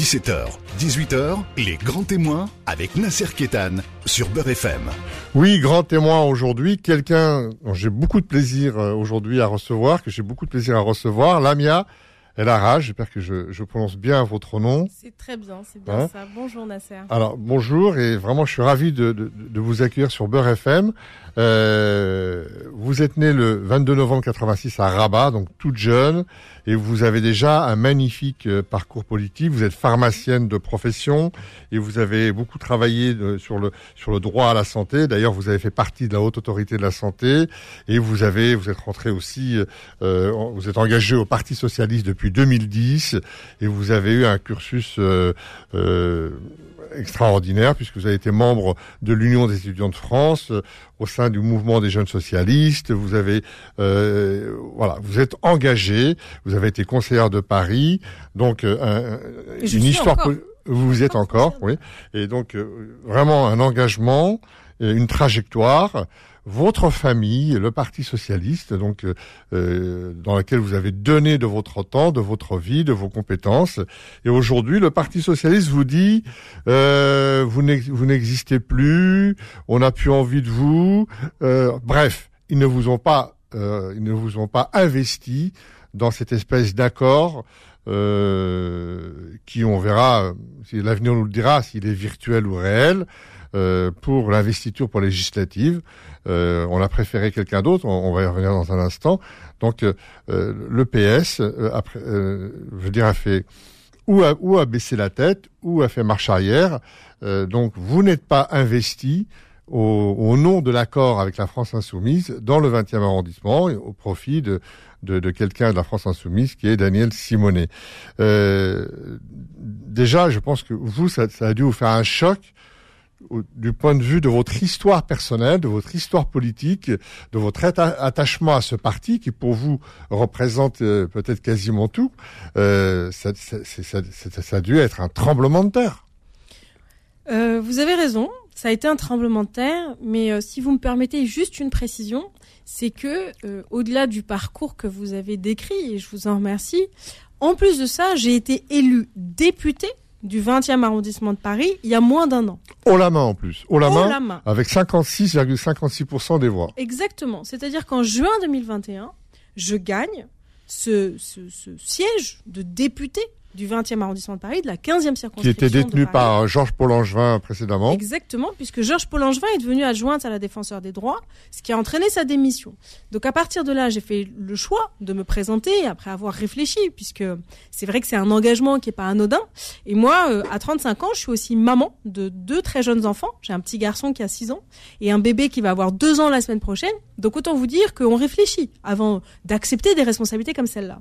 17h, 18h, les grands témoins avec Nasser Kétan sur Beurre FM. Oui, grand témoin aujourd'hui, quelqu'un dont j'ai beaucoup de plaisir euh, aujourd'hui à recevoir, que j'ai beaucoup de plaisir à recevoir, Lamia El Araj, j'espère que je, je, prononce bien votre nom. C'est très bien, c'est bien hein ça. Bonjour Nasser. Alors bonjour et vraiment je suis ravi de, de, de vous accueillir sur Beurre FM. Euh, vous êtes né le 22 novembre 86 à Rabat, donc toute jeune, et vous avez déjà un magnifique euh, parcours politique. Vous êtes pharmacienne de profession et vous avez beaucoup travaillé de, sur le sur le droit à la santé. D'ailleurs, vous avez fait partie de la haute autorité de la santé et vous avez vous êtes rentré aussi, euh, vous êtes engagé au Parti socialiste depuis 2010 et vous avez eu un cursus euh, euh, extraordinaire puisque vous avez été membre de l'Union des étudiants de France euh, au sein du mouvement des jeunes socialistes. Vous avez, euh, voilà, vous êtes engagé. Vous avez été conseillère de Paris, donc euh, une histoire. Vous êtes encore, oui, et donc euh, vraiment un engagement, une trajectoire votre famille, le Parti socialiste, donc euh, dans lequel vous avez donné de votre temps, de votre vie, de vos compétences. Et aujourd'hui, le Parti socialiste vous dit euh, vous n'existez plus, on n'a plus envie de vous. Euh, bref, ils ne vous ont pas, euh, ils ne vous ont pas investi dans cette espèce d'accord. Euh, qui on verra, l'avenir nous le dira, s'il est virtuel ou réel, euh, pour l'investiture pour législative. Euh, on a préféré quelqu'un d'autre, on, va y revenir dans un instant. Donc euh, le PS, après, je veux dire, a fait ou a, ou a baissé la tête ou a fait marche arrière. donc vous n'êtes pas investi au, au, nom de l'accord avec la France insoumise dans le 20e arrondissement au profit de, de, de quelqu'un de la France insoumise qui est Daniel Simonet. Euh, déjà, je pense que vous, ça, ça, a dû vous faire un choc du point de vue de votre histoire personnelle, de votre histoire politique, de votre attachement à ce parti qui pour vous représente euh, peut-être quasiment tout, euh, ça, ça, a dû être un tremblement de terre. Euh, vous avez raison, ça a été un tremblement de terre, mais si vous me permettez juste une précision, c'est que au-delà du parcours que vous avez décrit, et je vous en remercie, en plus de ça, j'ai été élu député du 20e arrondissement de Paris il y a moins d'un an. Au la main en plus. Au la, main, Avec 56,56% des voix. Exactement. C'est-à-dire qu'en juin 2021, je gagne ce, ce, ce siège de député du 20e arrondissement de Paris, de la 15e circonscription. Qui était détenu par Georges Paul-Angevin précédemment. Exactement, puisque Georges Paul-Angevin est devenu adjointe à la défenseur des droits, ce qui a entraîné sa démission. Donc à partir de là, j'ai fait le choix de me présenter après avoir réfléchi, puisque c'est vrai que c'est un engagement qui est pas anodin. Et moi, euh, à 35 ans, je suis aussi maman de deux très jeunes enfants. J'ai un petit garçon qui a 6 ans et un bébé qui va avoir 2 ans la semaine prochaine. Donc autant vous dire qu'on réfléchit avant d'accepter des responsabilités comme celle-là.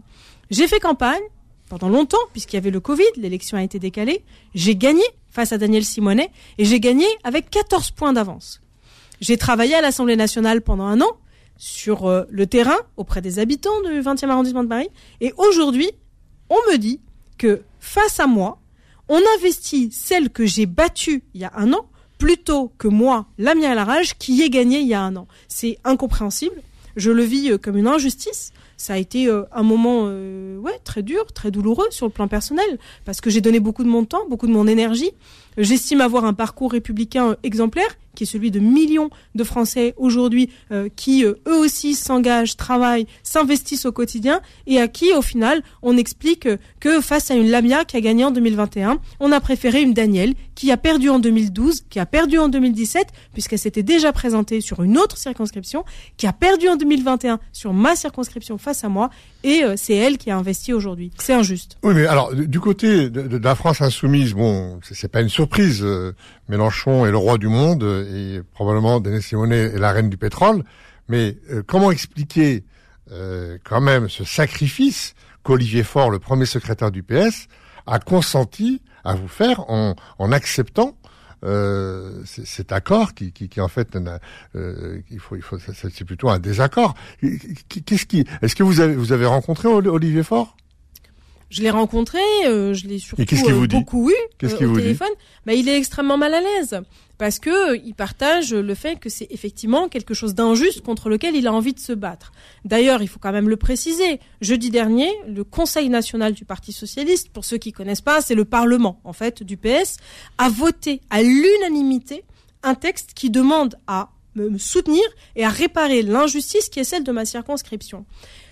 J'ai fait campagne, pendant longtemps, puisqu'il y avait le Covid, l'élection a été décalée. J'ai gagné face à Daniel Simonet et j'ai gagné avec 14 points d'avance. J'ai travaillé à l'Assemblée nationale pendant un an sur euh, le terrain auprès des habitants du 20e arrondissement de Paris et aujourd'hui, on me dit que face à moi, on investit celle que j'ai battue il y a un an plutôt que moi, Lamia Larage, qui ai gagné il y a un an. C'est incompréhensible. Je le vis euh, comme une injustice ça a été euh, un moment euh, ouais très dur, très douloureux sur le plan personnel parce que j'ai donné beaucoup de mon temps, beaucoup de mon énergie. J'estime avoir un parcours républicain exemplaire qui est celui de millions de Français aujourd'hui euh, qui eux aussi s'engagent, travaillent, s'investissent au quotidien et à qui au final on explique que face à une Lamia qui a gagné en 2021, on a préféré une Danielle qui a perdu en 2012, qui a perdu en 2017 puisqu'elle s'était déjà présentée sur une autre circonscription, qui a perdu en 2021 sur ma circonscription face à moi et euh, c'est elle qui a investi aujourd'hui. C'est injuste. Oui, mais alors du côté de, de la France insoumise, bon, c'est pas une surprise. Euh, Mélenchon est le roi du monde et probablement Denis Simonet est la reine du pétrole. Mais euh, comment expliquer quand même ce sacrifice qu'Olivier Faure, le premier secrétaire du PS, a consenti à vous faire en, en acceptant euh, cet accord qui, qui, en fait euh, il faut il faut c'est plutôt un désaccord. Qu'est-ce qui est-ce que vous avez vous avez rencontré Olivier Faure? Je l'ai rencontré, euh, je l'ai surtout euh, beaucoup eu euh, au téléphone. Bah, il est extrêmement mal à l'aise parce que euh, il partage le fait que c'est effectivement quelque chose d'injuste contre lequel il a envie de se battre. D'ailleurs, il faut quand même le préciser. Jeudi dernier, le Conseil national du Parti socialiste, pour ceux qui connaissent pas, c'est le Parlement en fait du PS, a voté à l'unanimité un texte qui demande à me soutenir et à réparer l'injustice qui est celle de ma circonscription.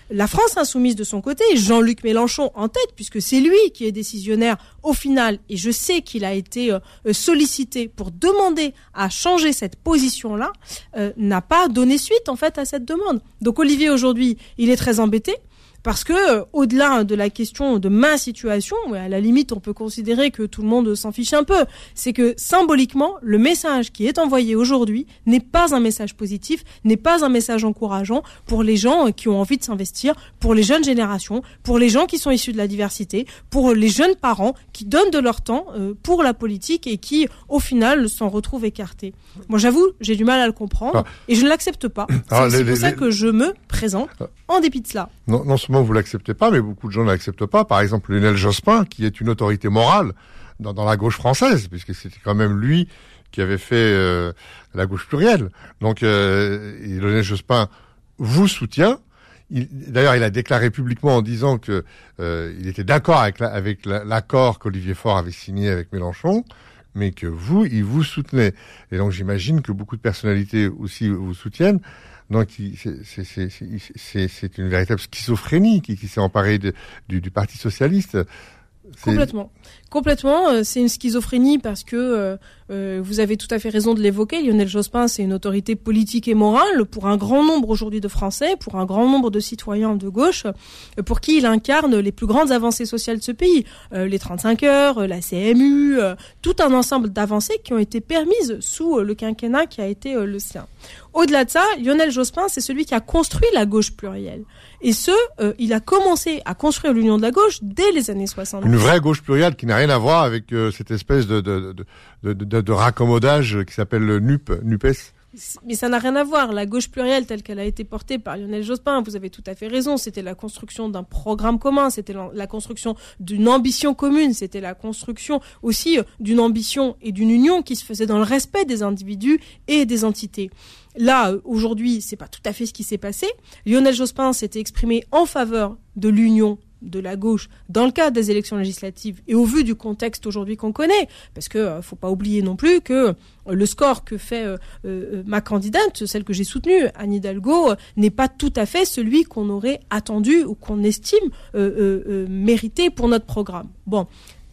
La France insoumise de son côté, Jean-Luc Mélenchon en tête, puisque c'est lui qui est décisionnaire au final, et je sais qu'il a été euh, euh, sollicité pour demander à changer cette position-là, euh, n'a pas donné suite en fait à cette demande. Donc Olivier aujourd'hui, il est très embêté. Parce que euh, au-delà de la question de ma situation, à la limite on peut considérer que tout le monde s'en fiche un peu, c'est que symboliquement le message qui est envoyé aujourd'hui n'est pas un message positif, n'est pas un message encourageant pour les gens euh, qui ont envie de s'investir, pour les jeunes générations, pour les gens qui sont issus de la diversité, pour les jeunes parents qui donnent de leur temps euh, pour la politique et qui au final s'en retrouvent écartés. Moi j'avoue, j'ai du mal à le comprendre Ah. et je ne l'accepte pas. Ah, C'est pour les- ça que je me présente en dépit de cela. Non, non seulement vous l'acceptez pas, mais beaucoup de gens ne l'acceptent pas. Par exemple, Lionel Jospin, qui est une autorité morale dans, la gauche française, puisque c'était quand même lui qui avait fait euh, la gauche plurielle. Donc, euh, Lionel Jospin vous soutient. Il- D'ailleurs, il a déclaré publiquement en disant que euh, il était d'accord avec la- avec la- l'accord qu'Olivier Faure avait signé avec Mélenchon, mais que vous, il vous soutenait. Et donc, j'imagine que beaucoup de personnalités aussi vous soutiennent. Donc, c'est- une véritable schizophrénie qui, s'est emparée du, Parti socialiste. Complètement. Complètement. euh, C'est une schizophrénie parce que euh, euh, vous avez tout à fait raison de l'évoquer. Lionel Jospin, c'est une autorité politique et morale pour un grand nombre aujourd'hui de Français, pour un grand nombre de citoyens de gauche, pour qui il incarne les plus grandes avancées sociales de ce pays. Les 35 heures, la CMU, tout un ensemble d'avancées qui ont été permises sous le quinquennat qui a été le sien. Au-delà de ça, Lionel Jospin, c'est celui qui a construit la gauche plurielle. Et ce, euh, il a commencé à construire l'union de la gauche dès les années 70. Une vraie gauche plurielle qui n'a rien à voir avec euh, cette espèce de, de, de, de, de- de raccommodage qui s'appelle le NUP, NUPES. Mais ça n'a rien à voir. La gauche plurielle telle qu'elle a été portée par Lionel Jospin, vous avez tout à fait raison, c'était la construction d'un programme commun, c'était la, la construction d'une ambition commune, c'était la construction aussi euh, d'une ambition et d'une union qui se faisait dans le respect des individus et des entités. Là, aujourd'hui, c'est pas tout à fait ce qui s'est passé. Lionel Jospin s'était exprimé en faveur de l'union de la gauche dans le cadre des élections législatives et au vu du contexte aujourd'hui qu'on connaît, parce que euh, faut pas oublier non plus que euh, le score que fait euh, euh, ma candidate, celle que j'ai soutenue, Anne Hidalgo, n'est pas tout à fait celui qu'on aurait attendu ou qu'on estime mérité pour notre programme. Bon,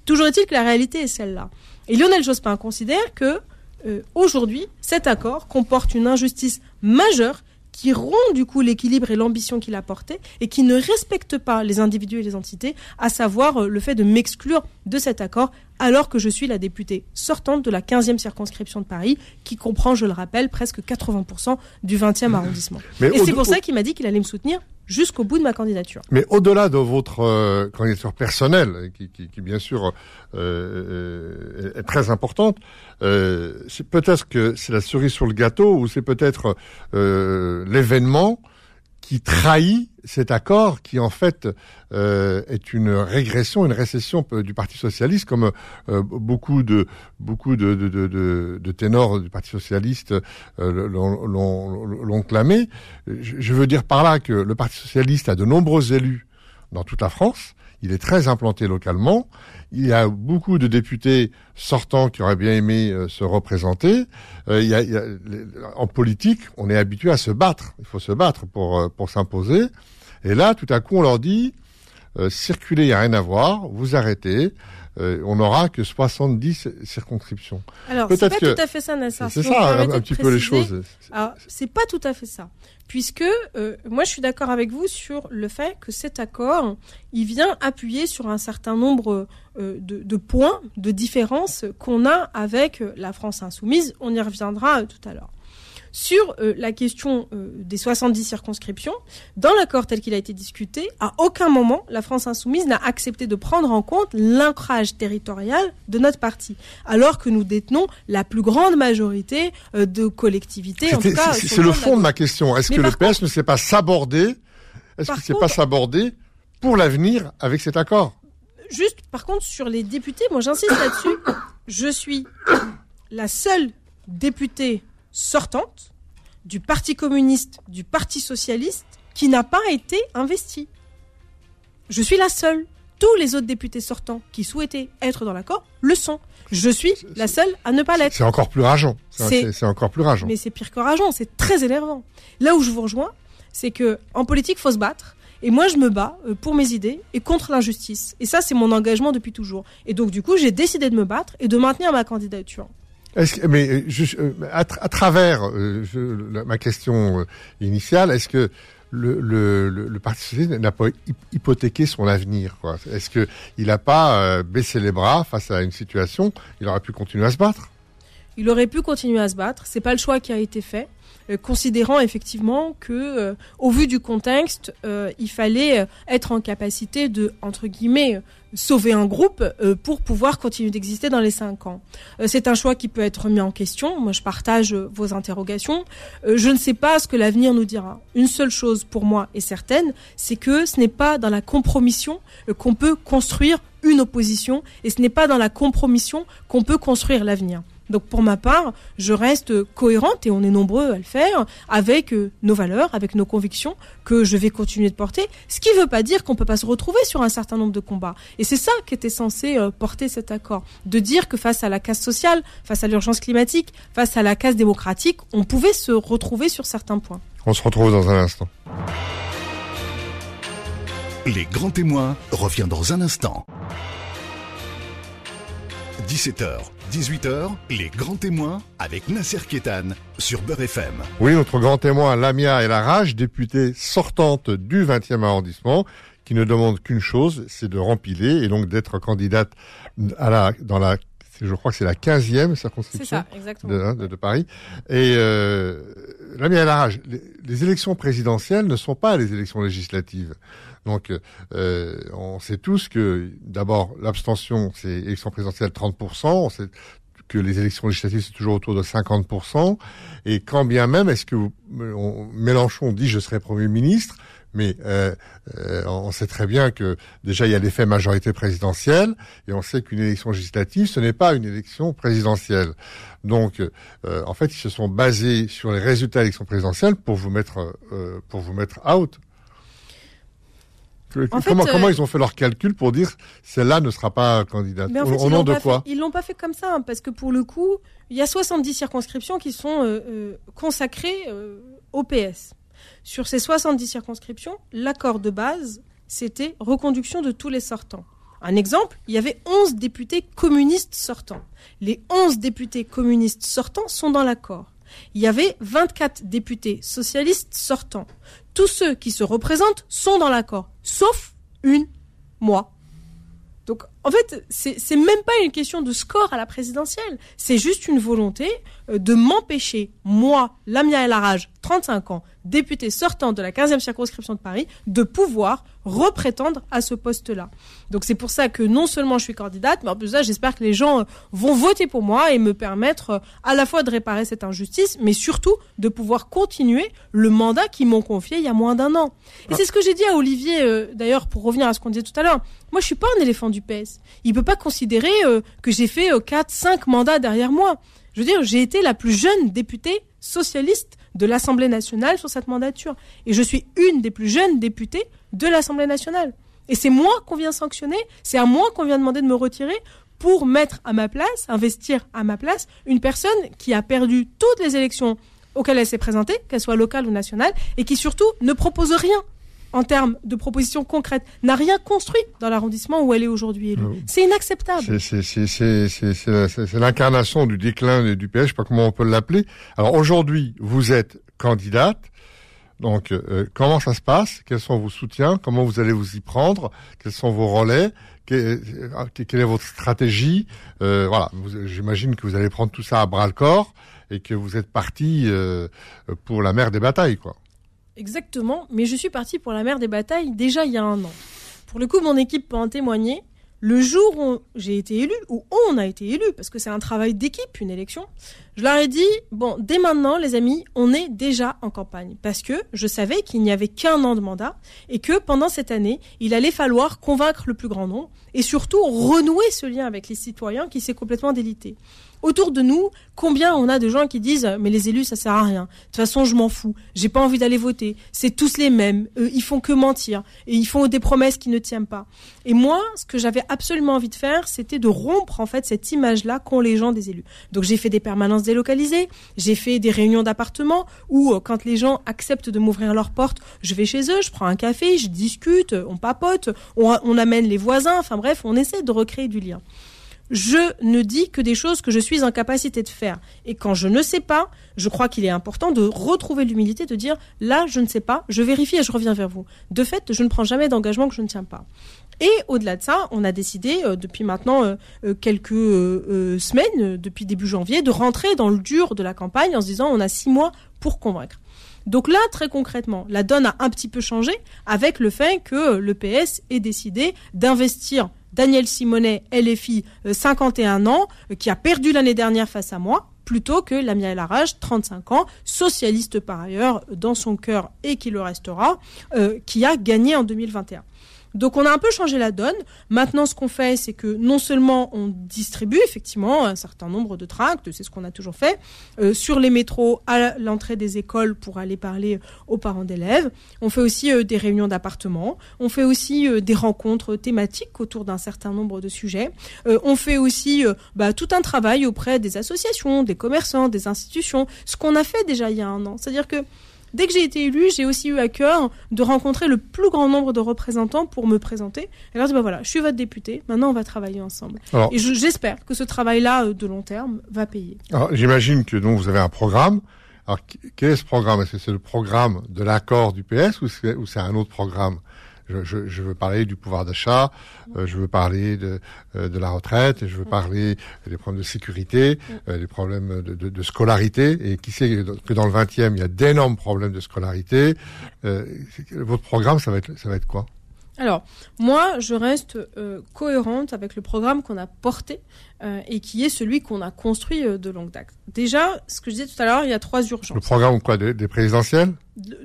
toujours est-il que la réalité est celle-là. Et Lionel Jospin considère que euh, aujourd'hui, cet accord comporte une injustice majeure qui rompt du coup l'équilibre et l'ambition qu'il a porté et qui ne respecte pas les individus et les entités, à savoir euh, le fait de m'exclure de cet accord alors que je suis la députée sortante de la 15e circonscription de Paris qui comprend, je le rappelle, presque 80% du 20e arrondissement. Mais Et c'est pour ça qu'il m'a dit qu'il allait me soutenir jusqu'au bout de ma candidature. Mais au-delà de votre euh, candidature personnelle, qui, bien sûr euh, est, est très importante, euh, c'est peut-être que c'est la cerise sur le gâteau ou c'est peut-être euh, l'événement qui trahit cet accord qui en fait euh, est une régression, une récession du Parti socialiste, comme euh, beaucoup de beaucoup de, de, de, de, ténors du Parti socialiste euh, l'ont clamé. Je, je veux dire par là que le Parti socialiste a de nombreux élus dans toute la France. Il est très implanté localement. Il y a beaucoup de députés sortants qui auraient bien aimé euh, se représenter. Euh, en politique, on est habitué à se battre. Il faut se battre pour euh, pour s'imposer. Et là, tout à coup, on leur dit euh, circuler, il n'y a rien à voir. Vous arrêtez. Euh, on n'aura que 70 circonscriptions. Alors, c'est pas que- tout à fait ça, Nassar. C'est Si ça, un, petit peu les choses. C'est pas tout à fait ça. Puisque euh, moi, je suis d'accord avec vous sur le fait que cet accord, il vient appuyer sur un certain nombre euh, de, de points, de différences qu'on a avec la France insoumise. On y reviendra tout à l'heure. Sur euh, la question euh, des 70 circonscriptions, dans l'accord tel qu'il a été discuté, à aucun moment la France insoumise n'a accepté de prendre en compte l'ancrage territorial de notre parti, alors que nous détenons la plus grande majorité euh, de collectivités. C'est le de fond de ma question. Est-ce que le PS ne sait pas s'aborder Est-ce qu'il ne contre- pas s'aborder pour l'avenir avec cet accord? Juste, par contre, sur les députés, moi j'insiste là-dessus. Je suis la seule députée sortante du Parti communiste, du Parti socialiste, qui n'a pas été investie. Je suis la seule. Tous les autres députés sortants qui souhaitaient être dans l'accord le sont. Je suis la seule à ne pas l'être. C'est encore plus rageant. C'est encore plus rageant. Mais c'est pire que rageant, c'est très énervant. Là où je vous rejoins, c'est que en politique, faut se battre. Et moi, je me bats euh, pour mes idées et contre l'injustice. Et ça, c'est mon engagement depuis toujours. Et donc, du coup, j'ai décidé de me battre et de maintenir ma candidature. Mais euh, euh, à, tra- à travers euh, ma question initiale, est-ce que le, Parti socialiste n'a pas hy- hypothéqué son avenir Est-ce que il n'a pas baissé les bras face à une situation Il aurait pu continuer à se battre? Il aurait pu continuer à se battre. C'est pas le choix qui a été fait, considérant effectivement que, euh, au vu du contexte, euh, il fallait euh, être en capacité de entre guillemets euh, sauver un groupe euh, pour pouvoir continuer d'exister dans les cinq ans. Euh, c'est un choix qui peut être mis en question. Moi, je partage euh, vos interrogations. Euh, je ne sais pas ce que l'avenir nous dira. Une seule chose pour moi est certaine, c'est que ce n'est pas dans la compromission euh, qu'on peut construire une opposition, et ce n'est pas dans la compromission qu'on peut construire l'avenir. Donc pour ma part, je reste cohérente et on est nombreux à le faire avec euh, nos valeurs, avec nos convictions que je vais continuer de porter. Ce qui ne veut pas dire qu'on peut pas se retrouver sur un certain nombre de combats. Et c'est ça qui était censé euh, porter cet accord, de dire que face à la casse sociale, face à l'urgence climatique, face à la casse démocratique, on pouvait se retrouver sur certains points. On se retrouve dans un instant. Les grands témoins revient dans un instant. 17h, 18h, les grands témoins avec Nasser Kétan sur Beurre FM. Oui, notre grand témoin, Lamia El Arraj, députée sortante du 20e arrondissement, qui ne demande qu'une chose, c'est de rempiler et donc d'être candidate à la, dans la, je crois que c'est la 15e circonscription. exactement. de, hein, de- de Paris. Et euh, Lamia El Arraj, les, les élections présidentielles ne sont pas les élections législatives. Donc, euh, on sait tous que d'abord l'abstention, c'est élection présidentielle 30%. On sait que les élections législatives c'est toujours autour de 50%. Et quand bien même, est-ce que vous, on- Mélenchon dit je serai premier ministre, mais euh, euh, on sait très bien que déjà il y a l'effet majorité présidentielle et on sait qu'une élection législative ce n'est pas une élection présidentielle. Donc euh, en fait ils se sont basés sur les résultats de l'élection présidentielle pour vous mettre euh, pour vous mettre out. Que- En fait, comment, euh, comment ils ont fait leur calcul pour dire celle-là ne sera pas candidate Mais en Au, fait, au ils nom l'ont de pas quoi fait- Ils l'ont pas fait comme ça, hein, parce que pour le coup, il y a 70 circonscriptions qui sont euh, euh, consacrées euh, au PS. Sur ces 70 circonscriptions, l'accord de base, c'était reconduction de tous les sortants. Un exemple, il y avait 11 députés communistes sortants. Les 11 députés communistes sortants sont dans l'accord. Il y avait 24 députés socialistes sortants. Tous ceux qui se représentent sont dans l'accord, sauf une, moi. En fait, c'est même pas une question de score à la présidentielle. C'est juste une volonté euh, de m'empêcher, moi, Lamia El Arraj, 35 ans, député sortant de la 15e circonscription de Paris, de pouvoir reprétendre à ce poste-là. Donc, c'est pour ça que non seulement je suis candidate, mais en plus de ça, j'espère que les gens euh, vont voter pour moi et me permettre euh, à la fois de réparer cette injustice, mais surtout de pouvoir continuer le mandat qu'ils m'ont confié il y a moins d'un an. Et c'est ce que j'ai dit à Olivier, euh, d'ailleurs, pour revenir à ce qu'on disait tout à l'heure. Moi, je suis pas un éléphant du PS. Il peut pas considérer euh, que j'ai fait euh, 4, 5 mandats derrière moi. Je veux dire, j'ai été la plus jeune députée socialiste de l'Assemblée nationale sur cette mandature. Et je suis une des plus jeunes députées de l'Assemblée nationale. Et c'est moi qu'on vient sanctionner, c'est à moi qu'on vient demander de me retirer pour mettre à ma place, investir à ma place, une personne qui a perdu toutes les élections auxquelles elle s'est présentée, qu'elles soient locales ou nationales, et qui surtout ne propose rien en termes de propositions concrètes, n'a rien construit dans l'arrondissement où elle est aujourd'hui élue. Non. C'est inacceptable. C'est- l'incarnation du déclin du PS, je sais pas comment on peut l'appeler. Alors aujourd'hui, vous êtes candidate. Donc, euh, comment ça se passe? Quels sont vos soutiens? Comment vous allez vous y prendre? Quels sont vos relais? Que- euh, Quelle est votre stratégie? Euh, Voilà, j'imagine que vous allez prendre tout ça à bras le corps et que vous êtes parti euh, pour la mer des batailles, quoi. Exactement, mais je suis partie pour la mer des batailles déjà il y a un an. Pour le coup, mon équipe peut en témoigner. Le jour où j'ai été élu, ou on a été élu, parce que c'est un travail d'équipe, une élection, je leur ai dit, bon, dès maintenant, les amis, on est déjà en campagne. Parce que je savais qu'il n'y avait qu'un an de mandat et que pendant cette année, il allait falloir convaincre le plus grand nombre et surtout renouer ce lien avec les citoyens qui s'est complètement délité autour de nous, combien on a de gens qui disent mais les élus ça sert à rien. De toute façon, je m'en fous. J'ai pas envie d'aller voter. C'est tous les mêmes. ils font que mentir et ils font des promesses qui ne tiennent pas. Et moi, ce que j'avais absolument envie de faire, c'était de rompre en fait cette image-là qu'ont les gens des élus. Donc j'ai fait des permanences délocalisées, j'ai fait des réunions d'appartements où euh, quand les gens acceptent de m'ouvrir leurs portes, je vais chez eux, je prends un café, je discute, on papote, on amène les voisins. Bref, on essaie de recréer du lien je ne dis que des choses que je suis en capacité de faire. Et quand je ne sais pas, je crois qu'il est important de retrouver l'humilité, de dire là, je ne sais pas, je vérifie et je reviens vers vous. De fait, je ne prends jamais d'engagement que je ne tiens pas. Et au-delà de ça, on a décidé euh, depuis maintenant euh, euh, quelques semaines, depuis début janvier, de rentrer dans le dur de la campagne en se disant on a six mois pour convaincre. Donc là, très concrètement, la donne a un petit peu changé avec le fait que le PS ait décidé d'investir Daniel Simonet, LFI, 51 ans, euh, qui a perdu l'année dernière face à moi, plutôt que Lamia El Arage, 35 ans, socialiste par ailleurs dans son cœur et qui le restera, euh, qui a gagné en 2021. Donc on a un peu changé la donne. Maintenant, ce qu'on fait, c'est que non seulement on distribue effectivement un certain nombre de tracts, c'est ce qu'on a toujours fait, euh, sur les métros à l'entrée des écoles pour aller parler aux parents d'élèves. On fait aussi euh, des réunions d'appartements. On fait aussi euh, des rencontres thématiques autour d'un certain nombre de sujets. on fait aussi bah, tout un travail auprès des associations, des commerçants, des institutions. Ce qu'on a fait déjà il y a un an. C'est-à-dire que Dès que j'ai été élue, j'ai aussi eu à cœur de rencontrer le plus grand nombre de représentants pour me présenter. Et leur dire, bah voilà, je suis votre député, maintenant on va travailler ensemble. et j'espère que ce travail-là euh, de long terme va payer. Alors j'imagine que donc vous avez un programme. Alors quel est ce programme? Est-ce que c'est le programme de l'accord du PS ou c'est un autre programme? Je, je, je, veux parler du pouvoir d'achat, euh, je veux parler de, euh, de la retraite, je veux parler des problèmes de sécurité, euh, des problèmes de, de, de, scolarité. Et qui sait que dans le 20e, il y a d'énormes problèmes de scolarité. votre programme, ça va être, ça va être quoi? Alors, moi, je reste euh, cohérente avec le programme qu'on a porté euh, et qui est celui qu'on a construit euh, de longue date. Déjà, ce que je disais tout à l'heure, il y a trois urgences. Le programme quoi des, présidentielles?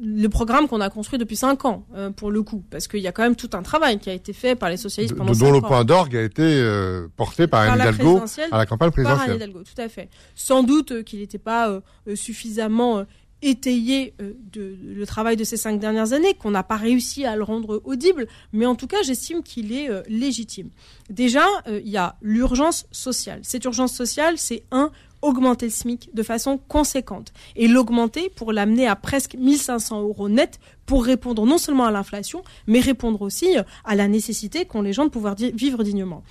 Le, programme qu'on a construit depuis cinq ans, pour le coup, parce qu'il y a quand même tout un travail qui a été fait par les socialistes pendant cinq ans. Dont le point d'orgue a été porté par, Anne Hidalgo à la campagne présidentielle. Par Anne Hidalgo, tout à fait. Sans doute qu'il n'était pas suffisamment étayer euh, de, le travail de ces cinq dernières années, qu'on n'a pas réussi à le rendre audible, mais en tout cas, j'estime qu'il est euh, légitime. Déjà, euh, il y a l'urgence sociale. Cette urgence sociale, c'est un, augmenter le SMIC de façon conséquente et l'augmenter pour l'amener à presque 1500 euros net pour répondre non seulement à l'inflation, mais répondre aussi à la nécessité qu'ont les gens de pouvoir vivre dignement.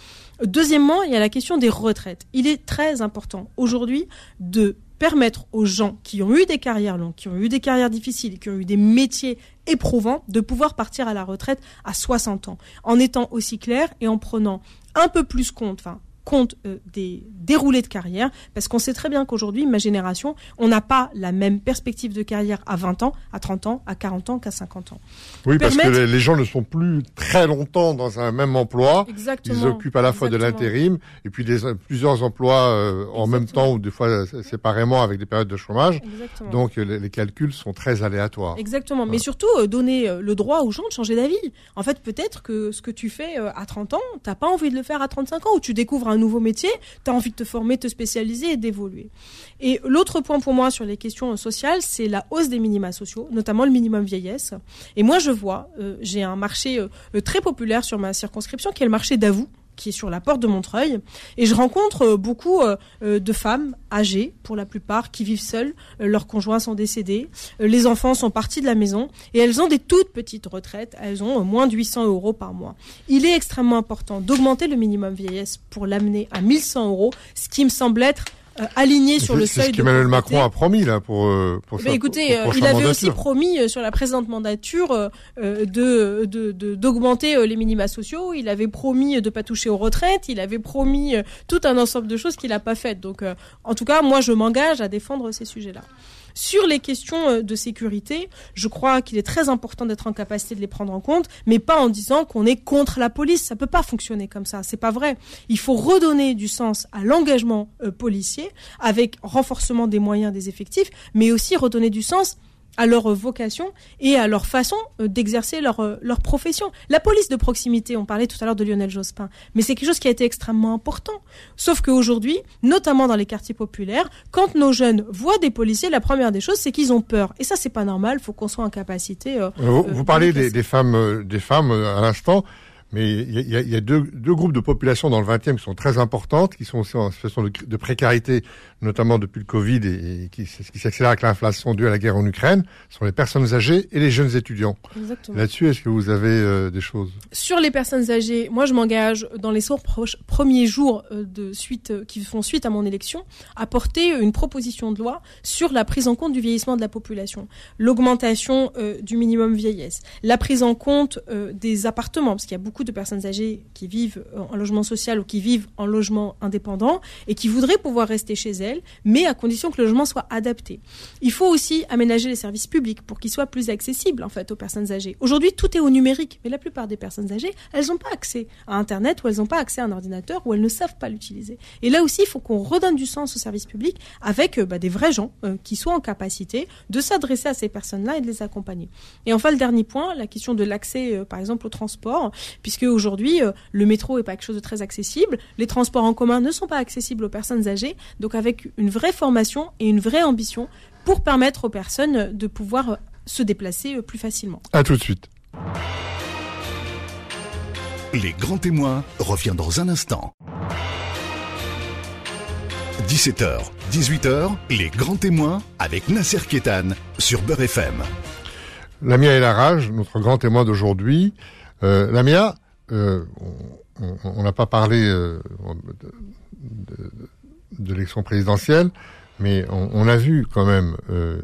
Deuxièmement, il y a la question des retraites. Il est très important aujourd'hui de permettre aux gens qui ont eu des carrières longues, qui ont eu des carrières difficiles, qui ont eu des métiers éprouvants, de pouvoir partir à la retraite à 60 ans, en étant aussi clair et en prenant un peu plus compte, compte euh, des déroulés de carrière, parce qu'on sait très bien qu'aujourd'hui, ma génération, on n'a pas la même perspective de carrière à 20 ans, à 30 ans, à 40 ans qu'à 50 ans. Oui, parce que les gens ne sont plus très longtemps dans un même emploi. Exactement. Ils occupent à la fois de l'intérim et puis des, plusieurs emplois euh, en même temps ou des fois séparément avec des périodes de chômage. Exactement. Donc les, calculs sont très aléatoires. Exactement. Mais surtout, euh, donner le droit aux gens de changer d'avis. En fait, peut-être que ce que tu fais à 30 ans, t'as pas envie de le faire à 35 ans ou tu découvres un nouveau métier, tu as envie de te former, te spécialiser et d'évoluer. Et l'autre point pour moi sur les questions sociales, c'est la hausse des minima sociaux, notamment le minimum vieillesse. Et moi, je vois, euh, j'ai un marché euh, très populaire sur ma circonscription qui est le marché d'Avoue qui est sur la porte de Montreuil. Et je rencontre euh, beaucoup euh, euh, de femmes âgées, pour la plupart, qui vivent seules. leurs conjoints sont décédés. les enfants sont partis de la maison. Et elles ont des toutes petites retraites. Elles ont moins de 800 euros par mois. Il est extrêmement important d'augmenter le minimum vieillesse pour l'amener à 1100 euros, ce qui me semble être aligné sur le seuil. C'est ce qu'Emmanuel Macron a promis là pour euh, pour. Mais écoutez, euh, il avait aussi promis sur la présente mandature de d'augmenter les minima sociaux. Il avait promis de pas toucher aux retraites. Il avait promis tout un ensemble de choses qu'il n'a pas faites. Donc, en tout cas, moi, je m'engage à défendre ces sujets-là. Sur les questions euh, de sécurité, je crois qu'il est très important d'être en capacité de les prendre en compte, mais pas en disant qu'on est contre la police. Ça peut pas fonctionner comme ça. C'est pas vrai. Il faut redonner du sens à l'engagement euh, policier avec renforcement des moyens des effectifs, mais aussi redonner du sens à leur vocation et à leur façon euh, d'exercer leur, euh, leur profession. La police de proximité, on parlait tout à l'heure de Lionel Jospin, mais c'est quelque chose qui a été extrêmement important. Sauf qu'aujourd'hui, notamment dans les quartiers populaires, quand nos jeunes voient des policiers, la première des choses, c'est qu'ils ont peur. Et ça, c'est pas normal. Faut qu'on soit en capacité. Euh, vous, vous parlez des, des, femmes, des femmes à l'instant. Mais il y a, y a deux, deux, groupes de population dans le 20e qui sont très importantes, qui sont aussi en situation de, de précarité, notamment depuis le Covid et, et qui, qui s'accélère avec l'inflation due à la guerre en Ukraine, sont les personnes âgées et les jeunes étudiants. Là-dessus, est-ce que vous avez euh, des choses? Sur les personnes âgées, moi je m'engage dans les premiers jours euh, de suite euh, qui font suite à mon élection à porter une proposition de loi sur la prise en compte du vieillissement de la population, l'augmentation euh, du minimum vieillesse, la prise en compte euh, des appartements, parce qu'il y a beaucoup de personnes âgées qui vivent en logement social ou qui vivent en logement indépendant et qui voudraient pouvoir rester chez elles mais à condition que le logement soit adapté. Il faut aussi aménager les services publics pour qu'ils soient plus accessibles en fait aux personnes âgées. Aujourd'hui, tout est au numérique, mais la plupart des personnes âgées, elles n'ont pas accès à Internet ou elles n'ont pas accès à un ordinateur ou elles ne savent pas l'utiliser. Et là aussi, il faut qu'on redonne du sens aux services publics avec euh, bah, des vrais gens euh, qui soient en capacité de s'adresser à ces personnes-là et de les accompagner. Et enfin, le dernier point, la question de l'accès, euh, par exemple, au transport, puisque aujourd'hui, euh, le métro est pas quelque chose de très accessible, les transports en commun ne sont pas accessibles aux personnes âgées, donc avec une vraie formation et une vraie ambition pour permettre aux personnes de pouvoir se déplacer plus facilement. À tout de suite. Les grands témoins revient dans un instant. 17h, 18h, les grands témoins avec Nasser Kétan sur Beurre FM. Lamia et la rage, notre grand témoin d'aujourd'hui. Euh, Lamia, euh, on n'a pas parlé euh, de, l'élection présidentielle, mais on, a vu quand même euh,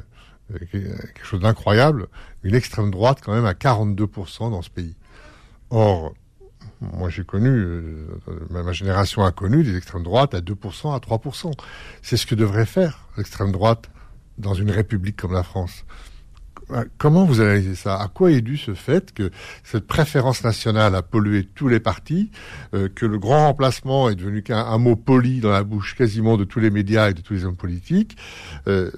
quelque chose d'incroyable, une extrême droite quand même à 42% dans ce pays. Or, moi j'ai connu, euh, ma génération a connu des extrêmes droites à 2%, à 3%. C'est ce que devrait faire l'extrême droite dans une république comme la France. Comment vous analysez ça? À quoi est dû ce fait que cette préférence nationale a pollué tous les partis, euh, que le grand remplacement est devenu qu'un mot poli dans la bouche quasiment de tous les médias et de tous les hommes politiques euh,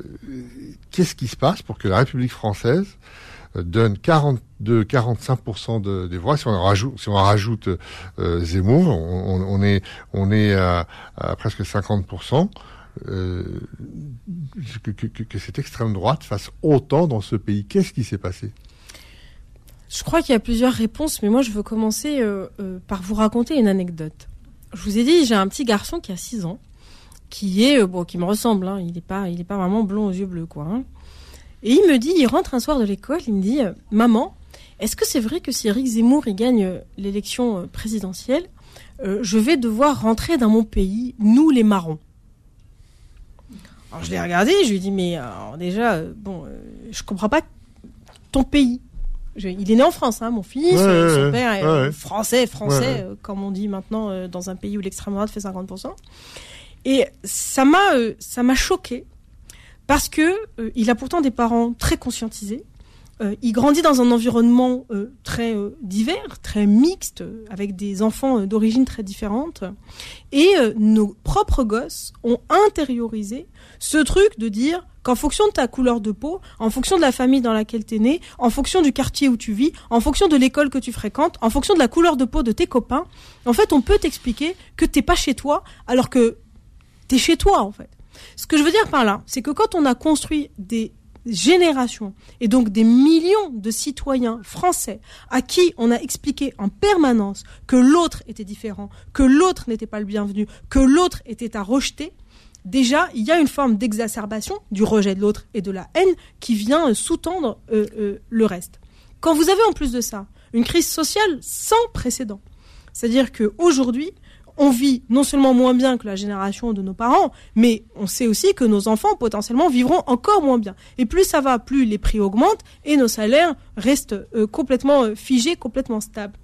Qu'est-ce qui se passe pour que la République française euh, donne 42, 45% de, des voix? Si on rajoute, si on rajoute euh, Zemmour, on, est, à presque 50%. Euh, que, cette extrême droite fasse autant dans ce pays. Qu'est-ce qui s'est passé? Je crois qu'il y a plusieurs réponses, mais moi je veux commencer euh, euh, par vous raconter une anecdote. Je vous ai dit, j'ai un petit garçon qui a 6 ans, qui est bon, qui me ressemble. Hein, il n'est pas, pas vraiment blond aux yeux bleus, quoi. Hein. Et il me dit, il rentre un soir de l'école, il me dit, maman, est-ce que c'est vrai que si Eric Zemmour il gagne l'élection présidentielle, je vais devoir rentrer dans mon pays, nous les marrons? Alors je l'ai regardé, je lui ai dit mais alors déjà euh, bon, euh, je comprends pas ton pays. Je, il est né en France, hein, mon fils, ouais, euh, son ouais, père est ouais, français, français, euh, comme on dit maintenant euh, dans un pays où l'extrême droite fait 50%. Et ça m'a, ça m'a choqué parce que il a pourtant des parents très conscientisés. Il grandit dans un environnement très divers, très mixte, avec des enfants d'origine très différentes. Et nos propres gosses ont intériorisé ce truc de dire qu'en fonction de ta couleur de peau, en fonction de la famille dans laquelle tu es né, en fonction du quartier où tu vis, en fonction de l'école que tu fréquentes, en fonction de la couleur de peau de tes copains, en fait, on peut t'expliquer que t'es pas chez toi alors que t'es chez toi, en fait. Ce que je veux dire par là, c'est que quand on a construit des générations et donc des millions de citoyens français à qui on a expliqué en permanence que l'autre était différent, que l'autre n'était pas le bienvenu, que l'autre était à rejeter, déjà, il y a une forme d'exacerbation du rejet de l'autre et de la haine qui vient sous-tendre euh, euh, le reste. Quand vous avez en plus de ça une crise sociale sans précédent, c'est-à-dire qu'aujourd'hui, on vit non seulement moins bien que la génération de nos parents, mais on sait aussi que nos enfants potentiellement vivront encore moins bien. Et plus ça va, plus les prix augmentent et nos salaires restent euh, complètement euh, figés, complètement stables.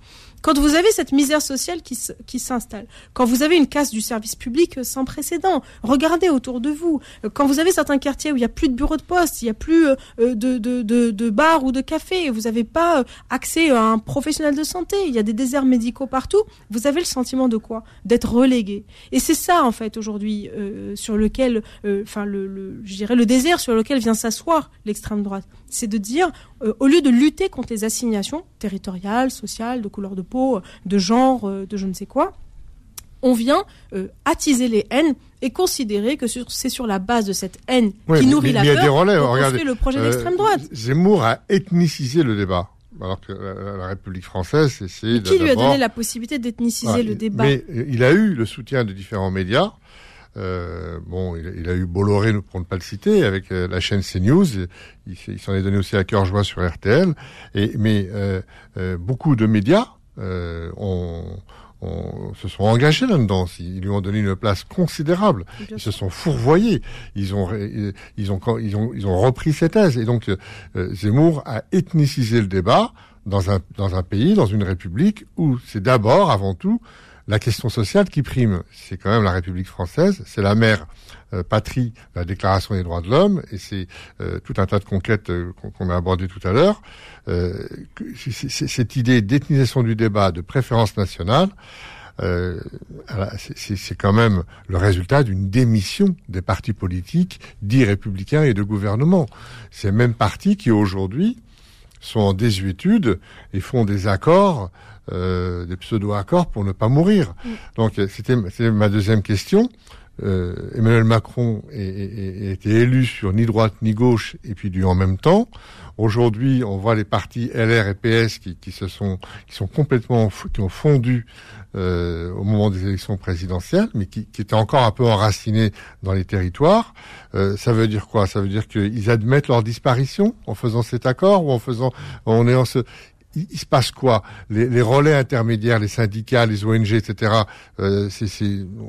Quand vous avez cette misère sociale qui, qui s'installe, quand vous avez une casse du service public sans précédent, regardez autour de vous. Quand vous avez certains quartiers où il n'y a plus de bureaux de poste, il n'y a plus euh, de, de, de, de ou de cafés, vous n'avez pas euh, accès à un professionnel de santé, il y a des déserts médicaux partout, vous avez le sentiment de quoi? D'être relégué. Et c'est ça, en fait, aujourd'hui, euh, sur lequel, enfin, le, le, je dirais, le désert sur lequel vient s'asseoir l'extrême droite. C'est de dire, au lieu de lutter contre les assignations territoriales, sociales, de couleur de de genre, euh, de je ne sais quoi, on vient euh, attiser les haines et considérer que c'est sur la base de cette haine qui nourrit la peur qu'on le projet d'extrême droite. Euh, Zemmour a ethnicisé le débat. Alors que la, République française, c'est qui lui a donné la possibilité d'ethniciser le débat Mais il a eu le soutien de différents médias. bon, il, a eu Bolloré, pour ne pas le citer, avec la chaîne CNews. Il, s'en est donné aussi à cœur joie sur RTL. Et, mais beaucoup de médias euh, on, se sont engagés là-dedans. Ils lui ont donné une place considérable. Ils se sont fourvoyés. Ils ont, ils ont, ils ont, ils ont repris cette thèse. Et donc, euh, Zemmour a ethnicisé le débat dans un, dans un pays, dans une république où c'est d'abord, avant tout, la question sociale qui prime. C'est quand même la République française, c'est la mère euh, patrie la Déclaration des droits de l'homme, et c'est euh, tout un tas de conquêtes euh, qu'on a abordées tout à l'heure. cette idée d'ethnisation du débat, de préférence nationale, c'est quand même le résultat d'une démission des partis politiques dits républicains et de gouvernement. Ces mêmes partis qui aujourd'hui sont en désuétude et font des accords euh, des pseudo-accords pour ne pas mourir. Mm. Donc c'était ma deuxième question. Euh, Emmanuel Macron a été élu sur ni droite ni gauche et puis du en même temps. Aujourd'hui, on voit les partis LR et PS qui, qui se sont qui sont complètement qui ont fondu euh, au moment des élections présidentielles, mais qui, qui étaient encore un peu enracinés dans les territoires. Euh, ça veut dire quoi? Ça veut dire qu'ils admettent leur disparition en faisant cet accord ou en faisant en ayant ce il, se passe quoi? Les, relais intermédiaires, les syndicats, les ONG, etc. Euh,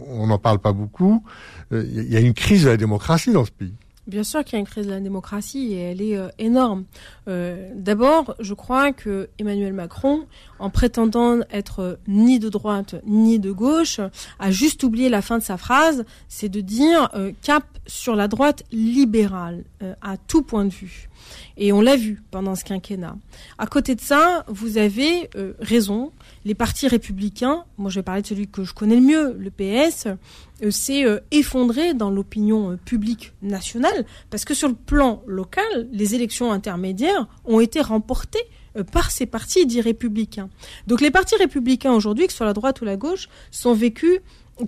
on n'en parle pas beaucoup. Euh, il y a une crise de la démocratie dans ce pays. Bien sûr qu'il y a une crise de la démocratie et elle est euh, énorme. D'abord, je crois que Emmanuel Macron, en prétendant être ni de droite ni de gauche, a juste oublié la fin de sa phrase, c'est de dire cap sur la droite libérale à tout point de vue. Et on l'a vu pendant ce quinquennat. À côté de ça, vous avez raison, les partis républicains, moi je vais parler de celui que je connais le mieux, le PS, euh, s'est euh, effondré dans l'opinion euh, publique nationale, parce que sur le plan local, les élections intermédiaires ont été remportées par ces partis dits républicains. Donc les partis républicains aujourd'hui, que ce soit la droite ou la gauche, sont vécus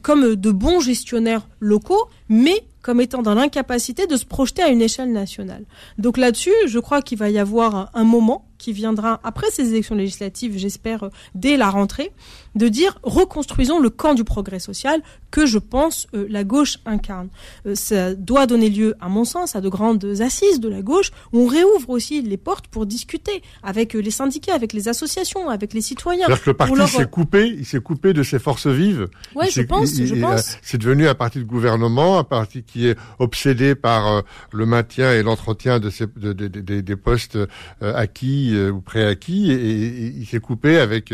comme de bons gestionnaires locaux, mais comme étant dans l'incapacité de se projeter à une échelle nationale. Donc là-dessus, je crois qu'il va y avoir un moment qui viendra après ces élections législatives, j'espère dès la rentrée, de dire reconstruisons le camp du progrès social que je pense euh, la gauche incarne. Euh, ça doit donner lieu, à mon sens, à de grandes assises de la gauche où on réouvre aussi les portes pour discuter avec euh, les syndicats, avec les associations, avec les citoyens. que le parti s'est coupé, il s'est coupé de ses forces vives. Oui, je pense, je pense. C'est devenu un parti de gouvernement, un parti qui est obsédé par le maintien et l'entretien de, de, des postes acquis ou préacquis, et, et, il s'est coupé avec,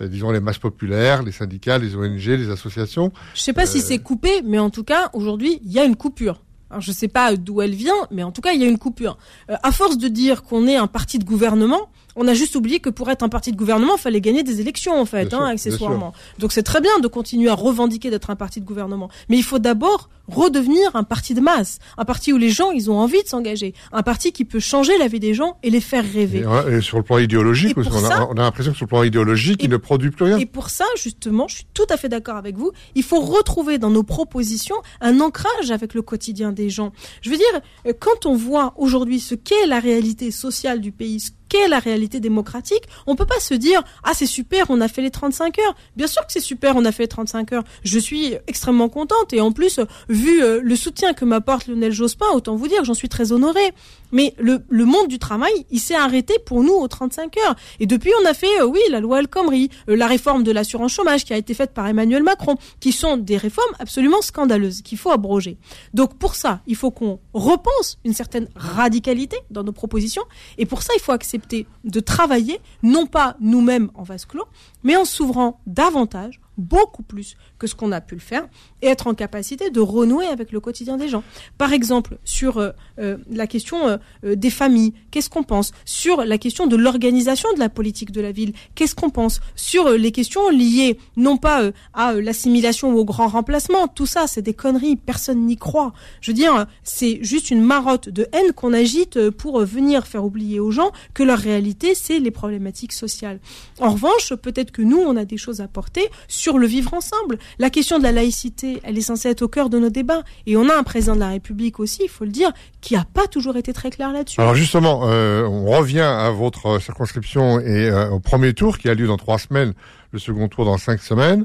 disons, les masses populaires les syndicats, les ONG, les associations. Je sais pas si euh, c'est coupé, mais en tout cas, aujourd'hui, il y a une coupure. Alors, je sais pas d'où elle vient, mais en tout cas, il y a une coupure. Euh, à force de dire qu'on est un parti de gouvernement, on a juste oublié que pour être un parti de gouvernement, il fallait gagner des élections, en fait, hein, accessoirement. Donc c'est très bien de continuer à revendiquer d'être un parti de gouvernement. Mais il faut d'abord redevenir un parti de masse. Un parti où les gens, ils ont envie de s'engager. Un parti qui peut changer la vie des gens et les faire rêver. Et, sur le plan idéologique, on, a, l'impression que sur le plan idéologique, il ne produit plus rien. Et pour ça, justement, je suis tout à fait d'accord avec vous, il faut retrouver dans nos propositions un ancrage avec le quotidien des gens. Je veux dire, euh, quand on voit aujourd'hui ce qu'est la réalité sociale du pays, qu'est la réalité démocratique, on peut pas se dire ah c'est super, on a fait les 35 heures. Bien sûr que c'est super, on a fait les 35 heures. Je suis extrêmement contente et en plus vu euh, le soutien que m'apporte Lionel Jospin, autant vous dire que j'en suis très honorée. Mais le, le monde du travail, il s'est arrêté pour nous aux 35 heures. Et depuis, on a fait, euh, oui, la loi El Khomri, euh, la réforme de l'assurance chômage qui a été faite par Emmanuel Macron, qui sont des réformes absolument scandaleuses qu'il faut abroger. Donc pour ça, il faut qu'on repense une certaine radicalité dans nos propositions. Et pour ça, il faut accepter de travailler, non pas nous-mêmes en vase clos, mais en s'ouvrant davantage beaucoup plus que ce qu'on a pu le faire et être en capacité de renouer avec le quotidien des gens. Par exemple, sur euh, euh, la question euh, des familles, qu'est-ce qu'on pense? Sur la question de l'organisation de la politique de la ville, qu'est-ce qu'on pense? Sur les questions liées non pas à l'assimilation ou au grand remplacement, tout ça c'est des conneries, personne n'y croit. Je veux dire, c'est juste une marotte de haine qu'on agite pour venir faire oublier aux gens que leur réalité c'est les problématiques sociales. En revanche, peut-être que nous on a des choses à porter sur le vivre ensemble. La question de la laïcité, elle est censée être au cœur de nos débats. Et on a un président de la République aussi, il faut le dire, qui n'a pas toujours été très clair là-dessus. Alors justement, euh, on revient à votre circonscription et euh, au premier tour qui a lieu dans trois semaines, le second tour dans cinq semaines.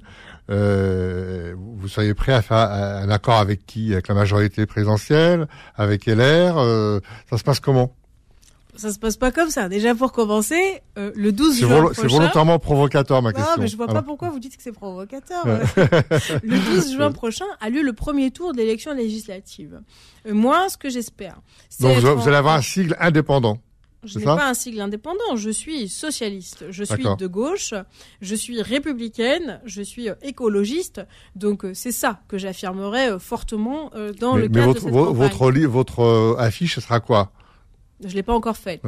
Euh, vous seriez prêt à faire un accord avec qui? Avec la majorité présidentielle? Avec LR Ça se passe comment? Ça se passe pas comme ça. Déjà pour commencer, euh, le 12 juin prochain. C'est volontairement provocateur ma question. Non, mais je vois pas pourquoi vous dites que c'est provocateur. le 12 juin prochain a lieu le premier tour de l'élection législative. Euh, moi, ce que j'espère, donc vous, allez avoir un sigle indépendant. Je n'ai pas un sigle indépendant, je suis socialiste, je suis de gauche, je suis républicaine, je suis euh, écologiste, donc c'est ça que j'affirmerai fortement dans le cadre votre, de cette votre, votre affiche sera quoi? Je l'ai pas encore faite.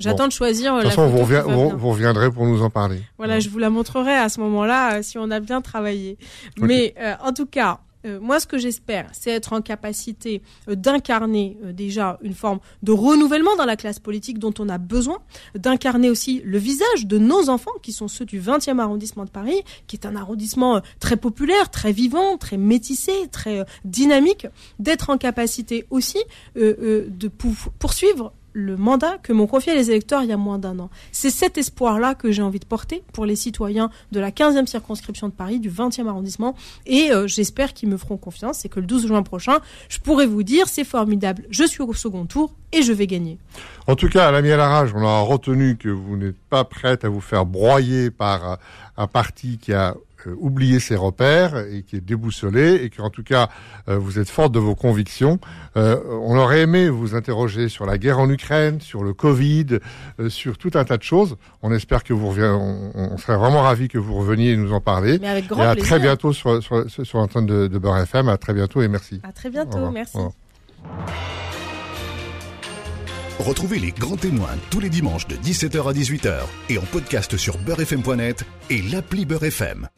J'attends de choisir. De toute façon, vous, vous, reviendrez pour nous en parler. Voilà, je vous la montrerai à ce moment-là euh, si on a bien travaillé. Mais euh, en tout cas, euh, moi, ce que j'espère, c'est être en capacité d'incarner déjà une forme de renouvellement dans la classe politique dont on a besoin, d'incarner aussi le visage de nos enfants, qui sont ceux du 20e arrondissement de Paris, qui est un arrondissement très populaire, très vivant, très métissé, très dynamique, d'être en capacité aussi de poursuivre le mandat que m'ont confié les électeurs il y a moins d'un an. C'est cet espoir-là que j'ai envie de porter pour les citoyens de la 15e circonscription de Paris, du 20e arrondissement, et euh, j'espère qu'ils me feront confiance et que le 12 juin prochain, je pourrai vous dire, c'est formidable, je suis au second tour et je vais gagner. En tout cas, à la rage, on a retenu que vous n'êtes pas prête à vous faire broyer par un parti qui a euh, oublié ses repères et qui est déboussolé et que en tout cas euh, vous êtes forte de vos convictions. Euh, on aurait aimé vous interroger sur la guerre en Ukraine, sur le Covid, sur tout un tas de choses. On espère que vous reviendrez, on, serait vraiment ravis que vous reveniez nous en parler. Mais avec grand et à très bientôt sur, sur, sur l'antenne de, de Beurre FM. À très bientôt et merci. À très bientôt, merci. Retrouvez les grands témoins tous les dimanches de 17h à 18h et en podcast sur beurrefm.net et l'appli Beurre FM.